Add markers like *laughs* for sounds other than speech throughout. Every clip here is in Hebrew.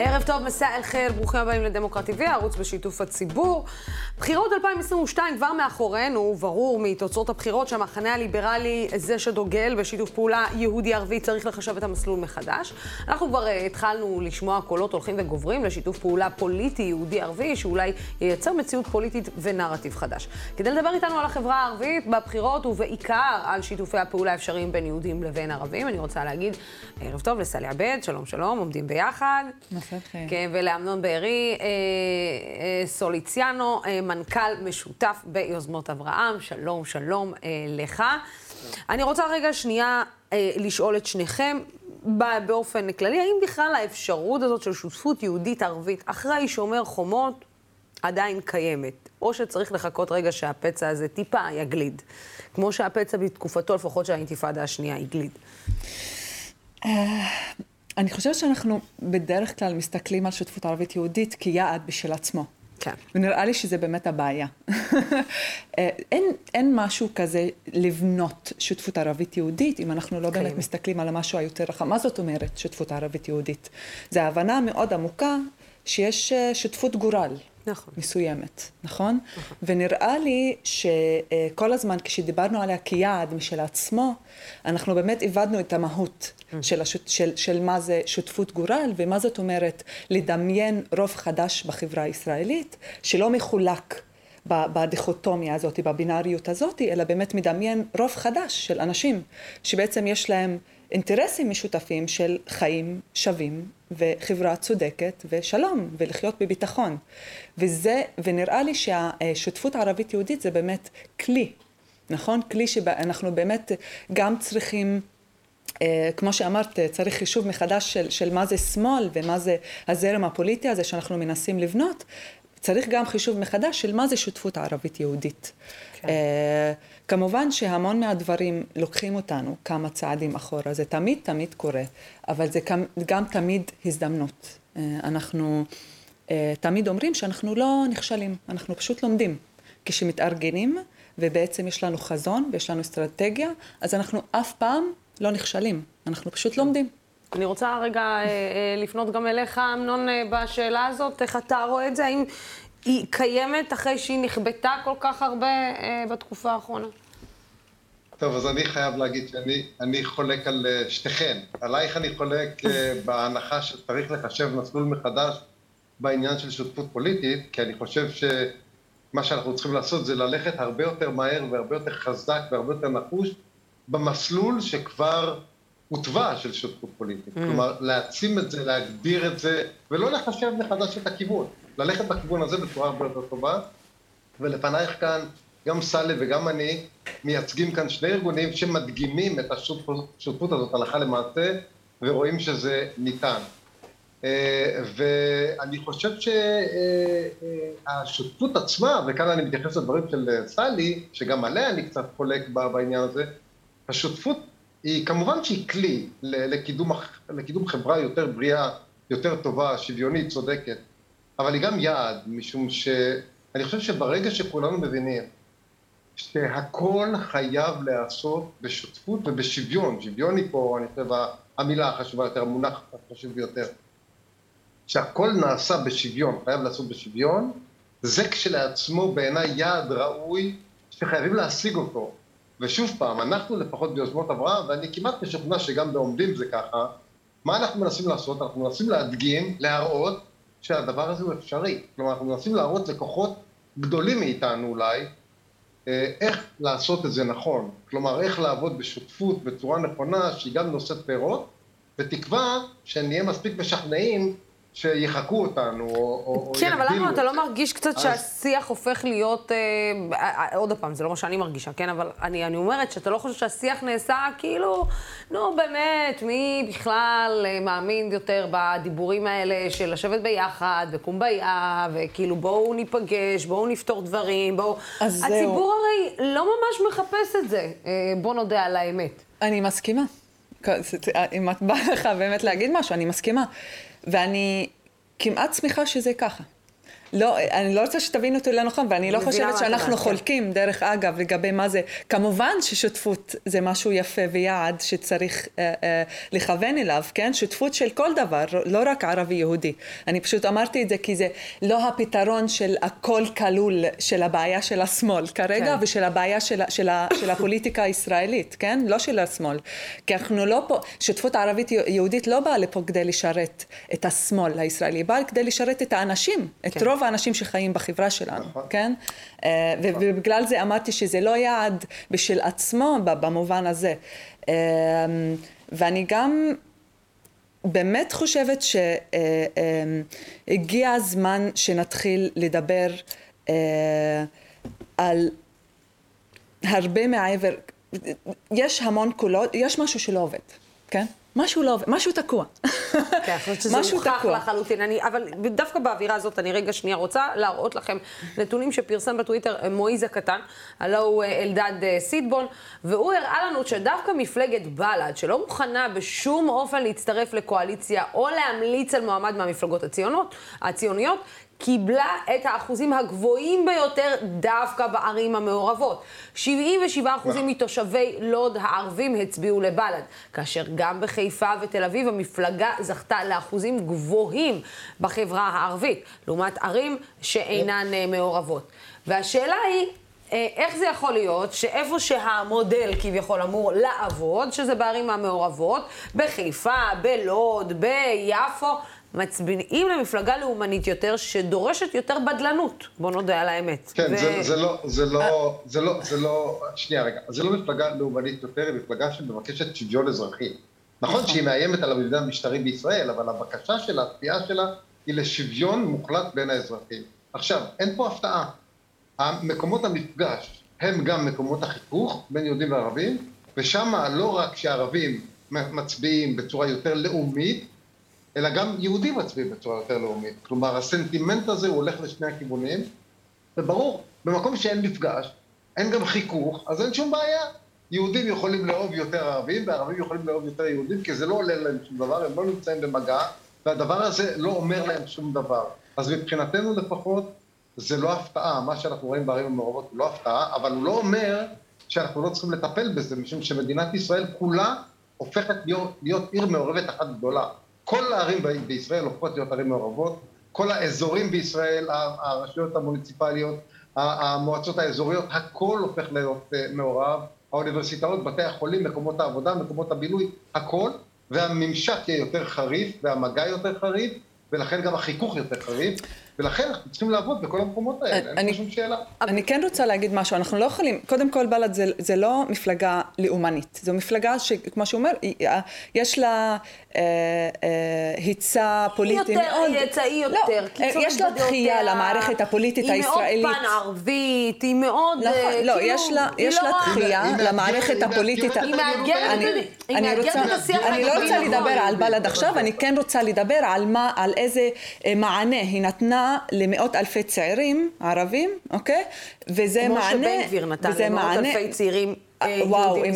ערב טוב, מסע אל חיל, ברוכים הבאים לדמוקרט TV, הערוץ בשיתוף הציבור. בחירות 2022 כבר מאחורינו, ברור מתוצאות הבחירות שהמחנה הליברלי, זה שדוגל בשיתוף פעולה יהודי-ערבי, צריך לחשב את המסלול מחדש. אנחנו כבר uh, התחלנו לשמוע קולות הולכים וגוברים לשיתוף פעולה פוליטי יהודי-ערבי, שאולי ייצר מציאות פוליטית ונרטיב חדש. כדי לדבר איתנו על החברה הערבית בבחירות, ובעיקר על שיתופי הפעולה האפשריים בין יהודים לבין ערבים, אני רוצה להגיד ערב טוב לסלי עבד, שלום שלום, עומדים ביחד. מסכם. כן, ולאמנון בארי, אה, אה, סוליציאנו, אה, מנכ"ל משותף ביוזמות אברהם. שלום, שלום אה, לך. אני רוצה רגע שנייה אה, לשאול את שניכם, באופן כללי, האם בכלל האפשרות הזאת של שותפות יהודית-ערבית אחרי שומר חומות עדיין קיימת? או שצריך לחכות רגע שהפצע הזה טיפה יגליד, כמו שהפצע בתקופתו, לפחות של האינתיפאדה השנייה, הגליד. אני חושבת שאנחנו בדרך כלל מסתכלים על שותפות ערבית יהודית כיעד בשל עצמו. כן. ונראה לי שזה באמת הבעיה. אין, אין משהו כזה לבנות שותפות ערבית יהודית, אם אנחנו לא באמת מסתכלים על המשהו היותר רחב. מה זאת אומרת שותפות ערבית יהודית? זו הבנה מאוד עמוקה שיש אה, שותפות גורל. נכון. מסוימת, נכון? נכון? ונראה לי שכל הזמן כשדיברנו עליה כיעד משל עצמו, אנחנו באמת איבדנו את המהות mm. של, השות, של, של מה זה שותפות גורל ומה זאת אומרת לדמיין רוב חדש בחברה הישראלית, שלא מחולק בדיכוטומיה הזאת, בבינאריות הזאת, אלא באמת מדמיין רוב חדש של אנשים שבעצם יש להם אינטרסים משותפים של חיים שווים וחברה צודקת ושלום ולחיות בביטחון. וזה, ונראה לי שהשותפות הערבית-יהודית זה באמת כלי, נכון? כלי שאנחנו באמת גם צריכים אה, כמו שאמרת, צריך חישוב מחדש של, של מה זה שמאל ומה זה הזרם הפוליטי הזה שאנחנו מנסים לבנות, צריך גם חישוב מחדש של מה זה שותפות ערבית-יהודית. כן. Uh, כמובן שהמון מהדברים לוקחים אותנו כמה צעדים אחורה, זה תמיד תמיד קורה, אבל זה גם, גם תמיד הזדמנות. Uh, אנחנו uh, תמיד אומרים שאנחנו לא נכשלים, אנחנו פשוט לומדים. כשמתארגנים ובעצם יש לנו חזון ויש לנו אסטרטגיה, אז אנחנו אף פעם לא נכשלים, אנחנו פשוט לומדים. אני רוצה רגע אה, אה, לפנות גם אליך, אמנון, אה, בשאלה הזאת, איך אתה רואה את זה? האם היא קיימת אחרי שהיא נכבתה כל כך הרבה בתקופה האחרונה? טוב, אז אני חייב להגיד שאני חולק על שתיכן. עלייך אני חולק *laughs* בהנחה שצריך לחשב מסלול מחדש בעניין של שותפות פוליטית, כי אני חושב שמה שאנחנו צריכים לעשות זה ללכת הרבה יותר מהר והרבה יותר חזק והרבה יותר נחוש במסלול שכבר הוטבע של שותפות פוליטית. Mm. כלומר, להעצים את זה, להגביר את זה, ולא לחשב מחדש את הכיוון. ללכת בכיוון הזה בצורה הרבה יותר טובה. ולפנייך כאן, גם סאלי וגם אני, מייצגים כאן שני ארגונים שמדגימים את השותפות הזאת הלכה למעשה, ורואים שזה ניתן. אה, ואני חושב שהשותפות עצמה, וכאן אני מתייחס לדברים של סאלי, שגם עליה אני קצת חולק בעניין הזה, השותפות היא כמובן שהיא כלי לקידום, לקידום חברה יותר בריאה, יותר טובה, שוויונית, צודקת, אבל היא גם יעד, משום שאני חושב שברגע שכולנו מבינים שהכל חייב להיעשות בשותפות ובשוויון, שוויון היא פה, אני חושב, המילה החשובה יותר, המונח החשוב ביותר, שהכל נעשה בשוויון, חייב לעשות בשוויון, זה כשלעצמו בעיניי יעד ראוי שחייבים להשיג אותו. ושוב פעם, אנחנו לפחות ביוזמות אברהם, ואני כמעט משוכנע שגם בעומדים זה ככה, מה אנחנו מנסים לעשות? אנחנו מנסים להדגים, להראות שהדבר הזה הוא אפשרי. כלומר, אנחנו מנסים להראות לכוחות גדולים מאיתנו אולי, אה, איך לעשות את זה נכון. כלומר, איך לעבוד בשותפות בצורה נכונה, שהיא גם נושאת פירות, בתקווה שנהיה מספיק משכנעים שיחקו אותנו, או, כן, או אבל למה אתה לא מרגיש קצת אז... שהשיח הופך להיות, אה, אה, עוד פעם, זה לא מה שאני מרגישה, כן? אבל אני, אני אומרת שאתה לא חושב שהשיח נעשה כאילו, נו באמת, מי בכלל אה, מאמין יותר בדיבורים האלה של לשבת ביחד, בקומביה, וכאילו בואו ניפגש, בואו נפתור דברים, בואו... הציבור זהו. הרי לא ממש מחפש את זה, אה, בוא נודה על האמת. אני מסכימה. אם את באה לך באמת להגיד משהו, אני מסכימה. ואני כמעט שמחה שזה ככה. לא, אני לא רוצה שתבינו אותי לא נכון, ואני לא חושבת שאנחנו כן. חולקים, דרך אגב, לגבי מה זה. כמובן ששותפות זה משהו יפה ויעד שצריך אה, אה, לכוון אליו, כן? שותפות של כל דבר, לא רק ערבי-יהודי. אני פשוט אמרתי את זה כי זה לא הפתרון של הכל כלול של הבעיה של השמאל כרגע, כן. ושל הבעיה של, של, של הפוליטיקה הישראלית, כן? לא של השמאל. כי אנחנו לא פה, שותפות ערבית-יהודית לא באה לפה כדי לשרת את השמאל הישראלי, היא באה כדי לשרת את האנשים, כן. את רוב האנשים שחיים בחברה שלנו, נכון. כן? אה, ובגלל זה אמרתי שזה לא יעד בשביל עצמו במובן הזה. אה, ואני גם באמת חושבת שהגיע הזמן שנתחיל לדבר על הרבה מעבר, יש המון קולות, יש משהו שלא עובד, כן? משהו לא עובד, משהו תקוע. כן, אני חושבת שזה מוכח לחלוטין. אני, אבל דווקא באווירה הזאת, אני רגע שנייה רוצה להראות לכם נתונים שפרסם בטוויטר אה, מועיז הקטן, הלו הוא אה, אלדד אה, סיטבון, והוא הראה לנו שדווקא מפלגת בל"ד, שלא מוכנה בשום אופן להצטרף לקואליציה או להמליץ על מועמד מהמפלגות הציונות, הציוניות, קיבלה את האחוזים הגבוהים ביותר דווקא בערים המעורבות. 77% מתושבי לוד הערבים הצביעו לבל"ד, כאשר גם בחיפה ותל אביב המפלגה זכתה לאחוזים גבוהים בחברה הערבית, לעומת ערים שאינן אה, מעורבות. והשאלה היא, אה, איך זה יכול להיות שאיפה שהמודל כביכול אמור לעבוד, שזה בערים המעורבות, בחיפה, בלוד, ביפו, מצביעים למפלגה לאומנית יותר, שדורשת יותר בדלנות. בוא נודה על האמת. כן, ו... זה, זה, לא, זה, לא, זה, לא, זה לא, שנייה רגע, זה לא מפלגה לאומנית יותר, היא מפלגה שמבקשת שוויון אזרחי. נכון שהיא מאיימת על המדינה המשטרית בישראל, אבל הבקשה שלה, התביעה שלה, היא לשוויון מוחלט בין האזרחים. עכשיו, אין פה הפתעה. מקומות המפגש הם גם מקומות החיכוך בין יהודים וערבים, ושם לא רק שהערבים מצביעים בצורה יותר לאומית, אלא גם יהודים מצביעים בצורה יותר לאומית. כלומר, הסנטימנט הזה הוא הולך לשני הכיוונים, וברור, במקום שאין מפגש, אין גם חיכוך, אז אין שום בעיה. יהודים יכולים לאהוב יותר ערבים, וערבים יכולים לאהוב יותר יהודים, כי זה לא עולה להם שום דבר, הם לא נמצאים במגע, והדבר הזה לא אומר להם שום דבר. אז מבחינתנו לפחות, זה לא הפתעה, מה שאנחנו רואים בערים המעורבות הוא לא הפתעה, אבל הוא לא אומר שאנחנו לא צריכים לטפל בזה, משום שמדינת ישראל כולה הופכת להיות, להיות עיר מעורבת אחת גדולה. כל הערים בישראל הופכות להיות ערים מעורבות, כל האזורים בישראל, הרשויות המוניציפליות, המועצות האזוריות, הכל הופך להיות אה, מעורב, האוניברסיטאות, בתי החולים, מקומות העבודה, מקומות הבילוי, הכל, והממשק יהיה יותר חריף והמגע יותר חריף, ולכן גם החיכוך יותר חריף. ולכן אנחנו צריכים לעבוד בכל המקומות האלה, אין פה שום שאלה. אני כן רוצה להגיד משהו, אנחנו לא יכולים, קודם כל בל"ד זה, זה לא מפלגה לאומנית, זו מפלגה שכמו שהוא אומר, יש לה אה, אה, היצע פוליטי מאוד... היא יותר, היצע היא יותר לא, יש לה דחייה למערכת הפוליטית היא הישראלית. היא מאוד פן-ערבית, היא מאוד... נכון, אה, לא, כאילו, יש לה, יש לה לא דחייה למערכת הפוליטית... היא מאתגרת את השיח אני לא רוצה לדבר על בל"ד עכשיו, אני כן רוצה לדבר על מה, על איזה מענה היא נתנה למאות אלפי צעירים ערבים, אוקיי? וזה מענה... כמו שבן גביר נתן למאות מענה, אלפי צעירים אה, וואו, אם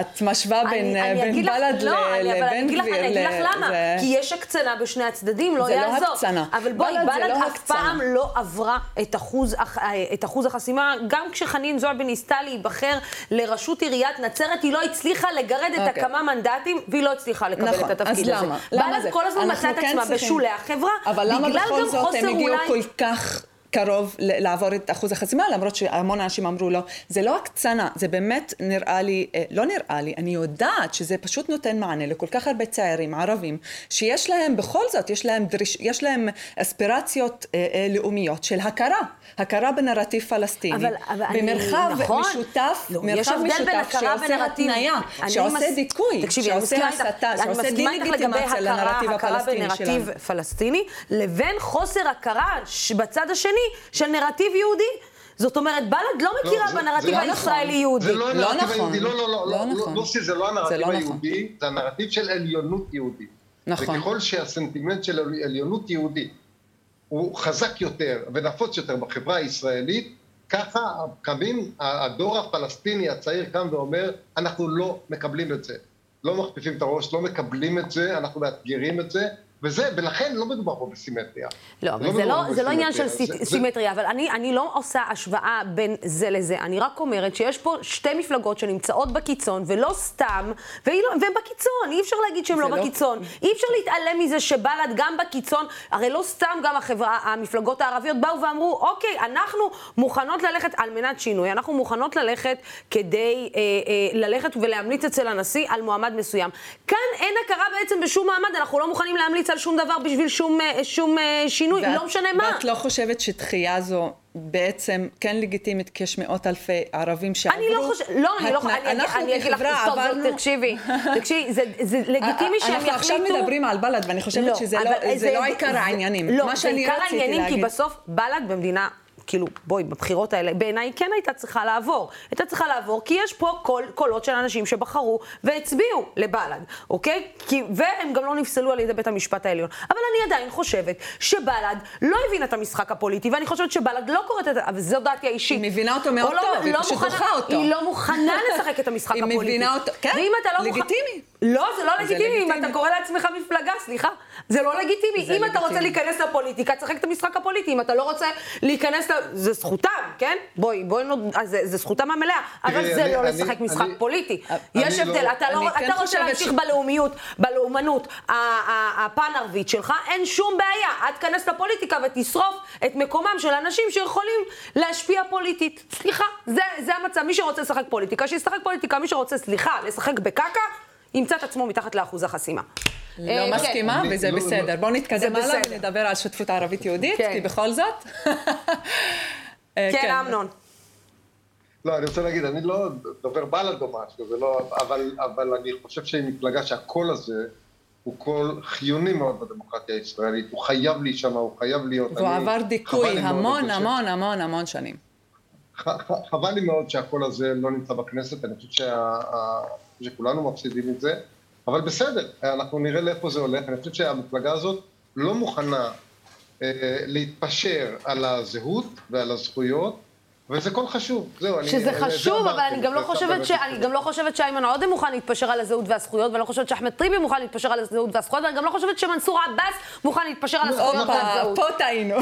את, משווה בין, בין בל"ד לא, לבן גביר. אני אגיד לך למה. כי יש הקצנה בשני הצדדים, לא יעזור. זה לא הקצנה. אבל בואי, בל"ד לא אף פעם לא עברה את אחוז, החסימה, גם כשחנין זועבי ניסתה להיבחר לראשות עיריית נצרת, היא לא הצליחה לגרד את אוקיי. הכמה מנדטים, והיא לא הצליחה לקבל נכון, את התפקיד הזה. למה? למה בל"ד כל הזמן מצאה את כן עצמה בשולי החברה, אבל למה בכל זאת הם הגיעו כל כך... קרוב לעבור את אחוז החסימה, למרות שהמון אנשים אמרו לו, זה לא הקצנה, זה באמת נראה לי, אה, לא נראה לי, אני יודעת שזה פשוט נותן מענה לכל כך הרבה צעירים ערבים, שיש להם בכל זאת, יש להם, דריש, יש להם אספירציות אה, אה, לאומיות של הכרה, הכרה בנרטיב פלסטיני, אבל, אבל במרחב אני, נכון, משותף, לא, מרחב משותף שעושה התניה, שעושה מס... דיכוי, תקשיבי, שעושה הסתה, שעושה דה-לגיטימציה לנרטיב הפלסטיני שלנו. הכרה בנרטיב פלסטיני, לבין חוסר הכרה בצד השני של נרטיב יהודי. זאת אומרת, בל"ד לא מכירה לא, בנרטיב לא הישראלי-יהודי. נכון. זה לא הנרטיב לא היהודי, לא, לא, לא, לא, נכון. לא, זה לא הנרטיב נכון. היהודי, זה הנרטיב של עליונות יהודית. נכון. וככל שהסנטימנט של עליונות יהודית הוא חזק יותר ונפוץ יותר בחברה הישראלית, ככה קמים, הדור הפלסטיני הצעיר קם ואומר, אנחנו לא מקבלים את זה. לא מכפיפים את הראש, לא מקבלים את זה, אנחנו מאתגרים את זה, וזה, ולכן לא מדובר פה בסימטריה. לא, אבל זה לא, זה לא עניין של זה, סימטריה, אבל אני, אני לא עושה השוואה בין זה לזה. אני רק אומרת שיש פה שתי מפלגות שנמצאות בקיצון, ולא סתם, והן לא, בקיצון, אי אפשר להגיד שהן לא, לא בקיצון. אי אפשר להתעלם מזה שבל"ד גם בקיצון, הרי לא סתם גם החברה, המפלגות הערביות באו ואמרו, אוקיי, אנחנו מוכנות ללכת על מנת שינוי, אנחנו מוכנות ללכת כדי אה, אה, ללכת ולהמליץ אצל הנשיא על מועמד מסוים. כאן אין הכרה בעצם בשום מעמד, אנחנו לא מוכנים להמליץ על שום דבר בשביל שום, אה, שום אה, שינוי, ואת, לא משנה מה. ואת לא חושבת שדחייה זו בעצם כן לגיטימית כשיש מאות אלפי ערבים שעברו... אני לא חושבת, לא, אני לא חושבת, אני אגיד לך, טוב, תקשיבי, תקשיבי, זה לגיטימי שהם יחליטו... אנחנו עכשיו מדברים על בל"ד, ואני חושבת לא, שזה לא, לא עיקר העניינים. לא, זה עיקר העניינים, כי בסוף בל"ד במדינה... כאילו, בואי, בבחירות האלה, בעיניי כן הייתה צריכה לעבור. הייתה צריכה לעבור כי יש פה קול, קולות של אנשים שבחרו והצביעו לבל"ד, אוקיי? כי, והם גם לא נפסלו על ידי בית המשפט העליון. אבל אני עדיין חושבת שבל"ד לא הבינה את המשחק הפוליטי, ואני חושבת שבל"ד לא קוראת את זה, אבל זו דעתי האישית. היא מבינה אותו מאוד לא, טוב, היא לא פשוט דוחה אותו. היא לא מוכנה לשחק את המשחק הפוליטי. *laughs* היא מבינה אותו, כן, לא לגיטימי. לא, זה לא לגיטימי, אם אתה קורא לעצמך מפלגה, סליחה. זה לא לגיטימי. אם אתה רוצה להיכנס לפוליטיקה, תשחק את המשחק הפוליטי. אם אתה לא רוצה להיכנס, זה זכותם, כן? בואי, בואי, זה זכותם המלאה. אבל זה לא לשחק משחק פוליטי. יש הבדל. לא- אתה לא- כן רוצה להמשיך בלאומיות, בלאומנות הפן-ערבית שלך, אין שום בעיה. את תיכנס לפוליטיקה ותשרוף את מקומם של אנשים שיכולים להשפיע פוליטית. סליחה, זה המצב. מי שרוצה לשחק פוליטיקה, שישחק פוליטיקה. מי שרוצה, סליחה, לשחק בקקה, ימצא את עצמו מתחת לאחוז החסימה. לא אה, מסכימה, כן. וזה לא, לא, בסדר. בואו נתקדם הלאה ונדבר על שותפות ערבית-יהודית, כן. כי בכל זאת... אה, כן, אמנון. לא, אני רוצה להגיד, אני לא דובר בל"ד או משהו, זה לא... אבל, אבל אני חושב שהיא מפלגה שהקול הזה הוא קול חיוני מאוד בדמוקרטיה הישראלית, הוא חייב להישמע, הוא חייב להיות... והוא עבר דיכוי המון המון המון המון שנים. חבל לי מאוד שהקול הזה לא נמצא בכנסת, אני חושב שה... שכולנו מפסידים את זה, אבל בסדר, אנחנו נראה לאיפה זה הולך. אני חושב שהמפלגה הזאת לא מוכנה אה, להתפשר על הזהות ועל הזכויות, וזה קול חשוב, זהו, אני... שזה חשוב, אבל אני גם, לא חושבת ש... אני גם לא חושבת שאיימן עודה מוכן להתפשר על הזהות והזכויות, ואני לא חושבת שאחמד טיבי מוכן להתפשר על הזהות והזכויות, ואני גם לא חושבת שמנסור עבאס מוכן להתפשר על הזכויות והזהות. פה טעינו.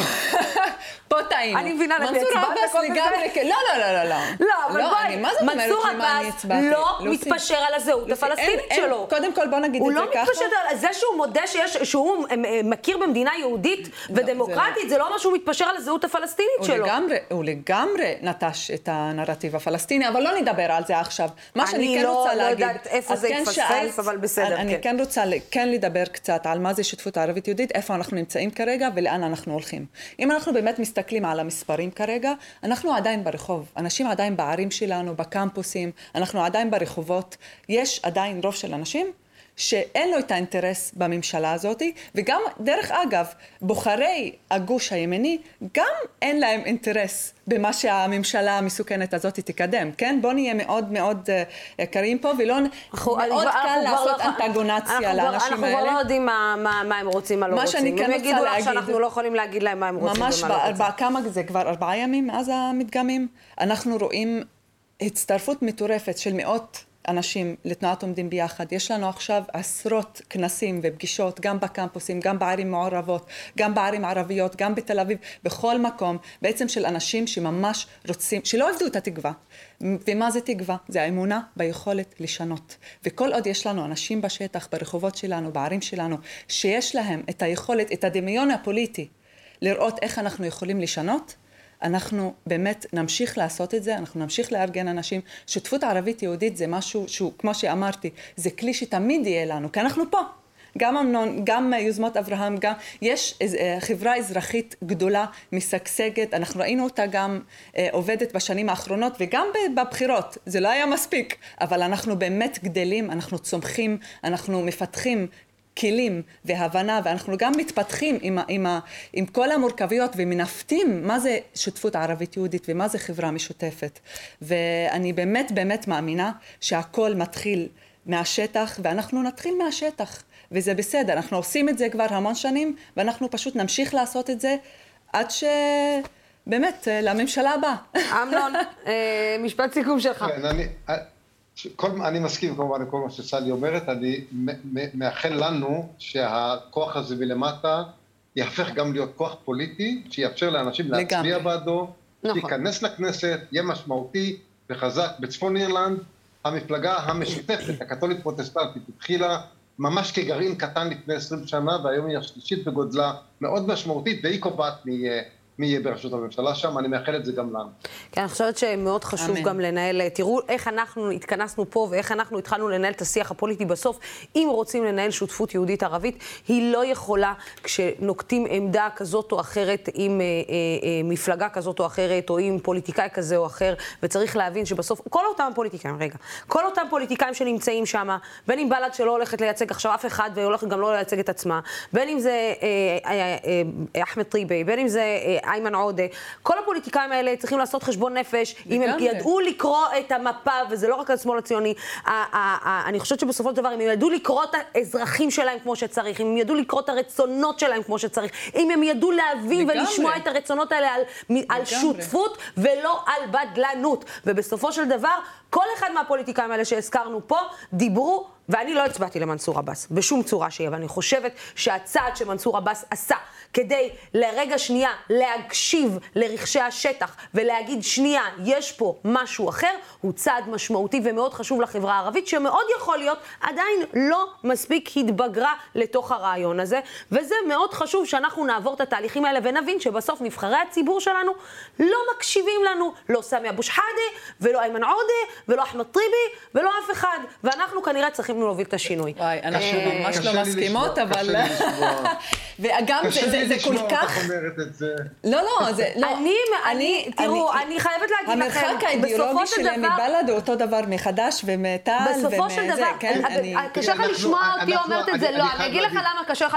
*laughs* פה טעינו. אני מבינה לזה, מנסור עבאס לגמרי... לא, לא, לא, לא, לא. לא, אבל בואי, מנסור עבאס לא מתפשר על הזהות הפלסטינית שלו. קודם כל, בוא נגיד את זה ככה. הוא לא מתפשר על זה שהוא מודה שהוא מכיר במדינה יהודית ודמוקרטית, זה לא אומר שהוא מתפשר על הזהות הפלסטינית שלו. הוא לגמרי נטש את הנרטיב הפלסטיני, אבל לא נדבר על זה עכשיו. מה שאני כן לא, רוצה לא להגיד... אני לא יודעת איפה זה כן יתפספס, אבל בסדר, אני כן. כן רוצה כן לדבר קצת על מה זה שותפות ערבית-יהודית, איפה אנחנו נמצאים כרגע ולאן אנחנו הולכים. אם אנחנו באמת מסתכלים על המספרים כרגע, אנחנו עדיין ברחוב. אנשים עדיין בערים שלנו, בקמפוסים, אנחנו עדיין ברחובות. יש עדיין רוב של אנשים שאין לו את האינטרס בממשלה הזאת, וגם, דרך אגב, בוחרי הגוש הימני, גם אין להם אינטרס במה שהממשלה המסוכנת הזאת תקדם, כן? בואו נהיה מאוד מאוד יקרים פה, ולא... אנחנו, מאוד אנחנו, קל אנחנו לעשות לא, אנטגונציה לאנשים האלה. אנחנו כבר לא יודעים מה, מה, מה הם רוצים, מה לא רוצים. מה שאני כן רוצה להגיד... שאנחנו לא יכולים להגיד להם מה הם רוצים ומה לא רוצים. ממש, כמה זה כבר ארבעה ימים מאז המדגמים? אנחנו רואים הצטרפות מטורפת של מאות אנשים לתנועת עומדים ביחד. יש לנו עכשיו עשרות כנסים ופגישות, גם בקמפוסים, גם בערים מעורבות, גם בערים ערביות, גם בתל אביב, בכל מקום, בעצם של אנשים שממש רוצים, שלא עבדו את התקווה. ומה זה תקווה? זה האמונה ביכולת לשנות. וכל עוד יש לנו אנשים בשטח, ברחובות שלנו, בערים שלנו, שיש להם את היכולת, את הדמיון הפוליטי, לראות איך אנחנו יכולים לשנות, אנחנו באמת נמשיך לעשות את זה, אנחנו נמשיך לארגן אנשים. שותפות ערבית-יהודית זה משהו שהוא, כמו שאמרתי, זה כלי שתמיד יהיה לנו, כי אנחנו פה. גם אמנון, גם יוזמות אברהם, גם יש אה, חברה אזרחית גדולה, משגשגת, אנחנו ראינו אותה גם אה, עובדת בשנים האחרונות וגם בבחירות, זה לא היה מספיק, אבל אנחנו באמת גדלים, אנחנו צומחים, אנחנו מפתחים כלים והבנה, ואנחנו גם מתפתחים עם, עם, עם כל המורכבויות ומנווטים מה זה שותפות ערבית-יהודית ומה זה חברה משותפת. ואני באמת באמת מאמינה שהכל מתחיל מהשטח, ואנחנו נתחיל מהשטח, וזה בסדר. אנחנו עושים את זה כבר המון שנים, ואנחנו פשוט נמשיך לעשות את זה עד ש... באמת, לממשלה הבאה. אמנון, אה, משפט סיכום שלך. כן, אני... כל, אני מסכים כמובן עם כל מה שסלי אומרת, אני מאחל לנו שהכוח הזה מלמטה יהפך גם להיות כוח פוליטי, שיאפשר לאנשים להצביע בעדו, נכון. שייכנס לכנסת, יהיה משמעותי וחזק. בצפון אירלנד המפלגה המשותפת, הקתולית פרוטסטנטית, התחילה ממש כגרעין קטן לפני 20 שנה, והיום היא השלישית בגודלה, מאוד משמעותית, והיא קובעת מי יהיה מי יהיה בראשות הממשלה שם, אני מאחל את זה גם לנו. כן, אני חושבת שמאוד חשוב אמן. גם לנהל, תראו איך אנחנו התכנסנו פה ואיך אנחנו התחלנו לנהל את השיח הפוליטי בסוף. אם רוצים לנהל שותפות יהודית-ערבית, היא לא יכולה, כשנוקטים עמדה כזאת או אחרת עם אה, אה, אה, מפלגה כזאת או אחרת, או עם פוליטיקאי כזה או אחר, וצריך להבין שבסוף, כל אותם פוליטיקאים, רגע, כל אותם פוליטיקאים שנמצאים שם, בין אם בל"ד שלא הולכת לייצג עכשיו אף אחד והולכת גם לא לייצג את עצמה, בין אם זה אה, אה, אה, אה אחמד טיבי, בין אם זה... אה, איימן עודה. כל הפוליטיקאים האלה צריכים לעשות חשבון נפש, אם הם ידעו לקרוא את המפה, וזה לא רק השמאל הציוני, אני חושבת שבסופו של דבר, אם הם ידעו לקרוא את האזרחים שלהם כמו שצריך, אם הם ידעו לקרוא את הרצונות שלהם כמו שצריך, אם הם ידעו להבין. ולשמוע את הרצונות האלה על שותפות ולא על בדלנות. ובסופו של דבר, כל אחד מהפוליטיקאים האלה שהזכרנו פה, דיברו ואני לא הצבעתי למנסור עבאס, בשום צורה שהיא, אבל אני חושבת שהצעד שמנסור עבאס עשה כדי לרגע שנייה להקשיב לרכשי השטח ולהגיד שנייה, יש פה משהו אחר, הוא צעד משמעותי ומאוד חשוב לחברה הערבית, שמאוד יכול להיות עדיין לא מספיק התבגרה לתוך הרעיון הזה, וזה מאוד חשוב שאנחנו נעבור את התהליכים האלה ונבין שבסוף נבחרי הציבור שלנו לא מקשיבים לנו, לא סמי אבו שחאדה ולא איימן עודה ולא אחמד טיבי ולא אף אחד, ואנחנו כנראה צריכים להוביל את השינוי. וואי, אנחנו ממש לא מסכימות, אבל... *laughs* וגם זה כל כך... לא, לא, זה... *laughs* לא. אני, תראו, אני חייבת להגיד לכם, המרחק האידיאולוגי שלי מבל"ד הוא אותו דבר מחדש ומטל בסופו של דבר, קשה לך לשמוע אותי אומרת את זה, לא, אני אגיד לך למה קשה לך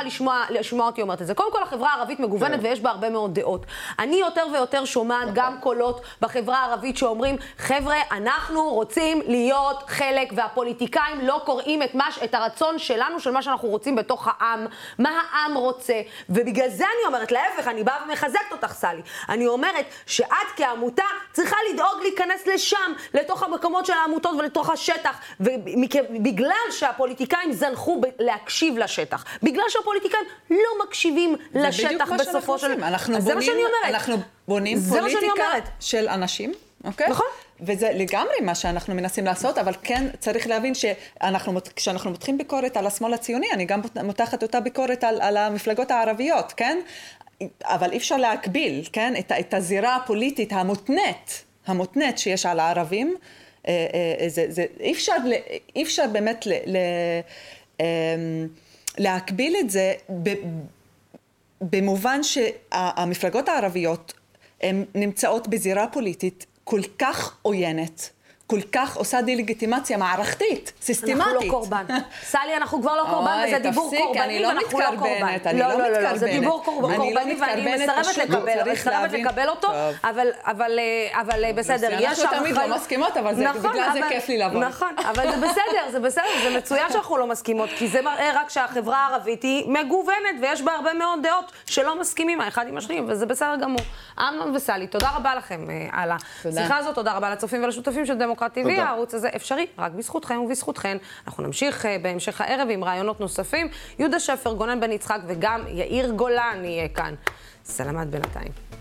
לשמוע אותי אומרת את זה. קודם כל, החברה הערבית מגוונת כן. ויש בה הרבה מאוד דעות. אני יותר ויותר שומעת גם קולות בחברה הערבית שאומרים, חבר'ה, אנחנו רוצים להיות חלק, והפוליטיקאים לא קוראים את, מש, את הרצון שלנו, של מה שאנחנו רוצים בתוך העם, מה העם רוצה, ובגלל זה אני אומרת, להפך, אני באה ומחזקת אותך, סלי. אני אומרת שאת כעמותה צריכה לדאוג להיכנס לשם, לתוך המקומות של העמותות ולתוך השטח, ובגלל שהפוליטיקאים זנחו להקשיב לשטח, בגלל שהפוליטיקאים לא מקשיבים לשטח בסופו של... אנחנו זה מה שאני אומרת. אנחנו בונים פוליטיקה של אנשים. אוקיי? נכון. וזה לגמרי מה שאנחנו מנסים לעשות, אבל כן צריך להבין שאנחנו, כשאנחנו מותחים ביקורת על השמאל הציוני, אני גם מותחת אותה ביקורת על, על המפלגות הערביות, כן? אבל אי אפשר להקביל, כן? את, את הזירה הפוליטית המותנית, המותנית שיש על הערבים, אה, אה, זה, זה, אי, אפשר, אי אפשר באמת ל, ל, אמ, להקביל את זה במובן שהמפלגות הערביות הן נמצאות בזירה פוליטית כל כך עוינת. כל כך עושה דה-לגיטימציה מערכתית, סיסטמטית. אנחנו לא קורבן. סלי, אנחנו כבר לא קורבן, וזה דיבור קורבני, ואנחנו לא קורבן. אני לא מתקרבנת, אני לא מתקרבנת. זה דיבור קורבני, ואני מסרבת לקבל, מסרבת לקבל אותו, אבל בסדר, יש אנחנו תמיד לא מסכימות, אבל נכון, בגלל זה כיף לי לבוא. נכון, אבל זה בסדר, זה בסדר, זה מצוין שאנחנו לא מסכימות, כי זה מראה רק שהחברה הערבית היא מגוונת, ויש בה הרבה מאוד דעות שלא מסכימים האחד עם השני, וזה בסדר גמור. אמנון וסלי, תודה רבה לכם אה, על השיחה הזאת, תודה רבה לצופים ולשותפים של דמוקרטיה. דמוקרט TV, הערוץ הזה אפשרי רק בזכותכם ובזכותכן. אנחנו נמשיך uh, בהמשך הערב עם רעיונות נוספים. יהודה שפר, גונן בן יצחק וגם יאיר גולן יהיה כאן. סלמת בינתיים.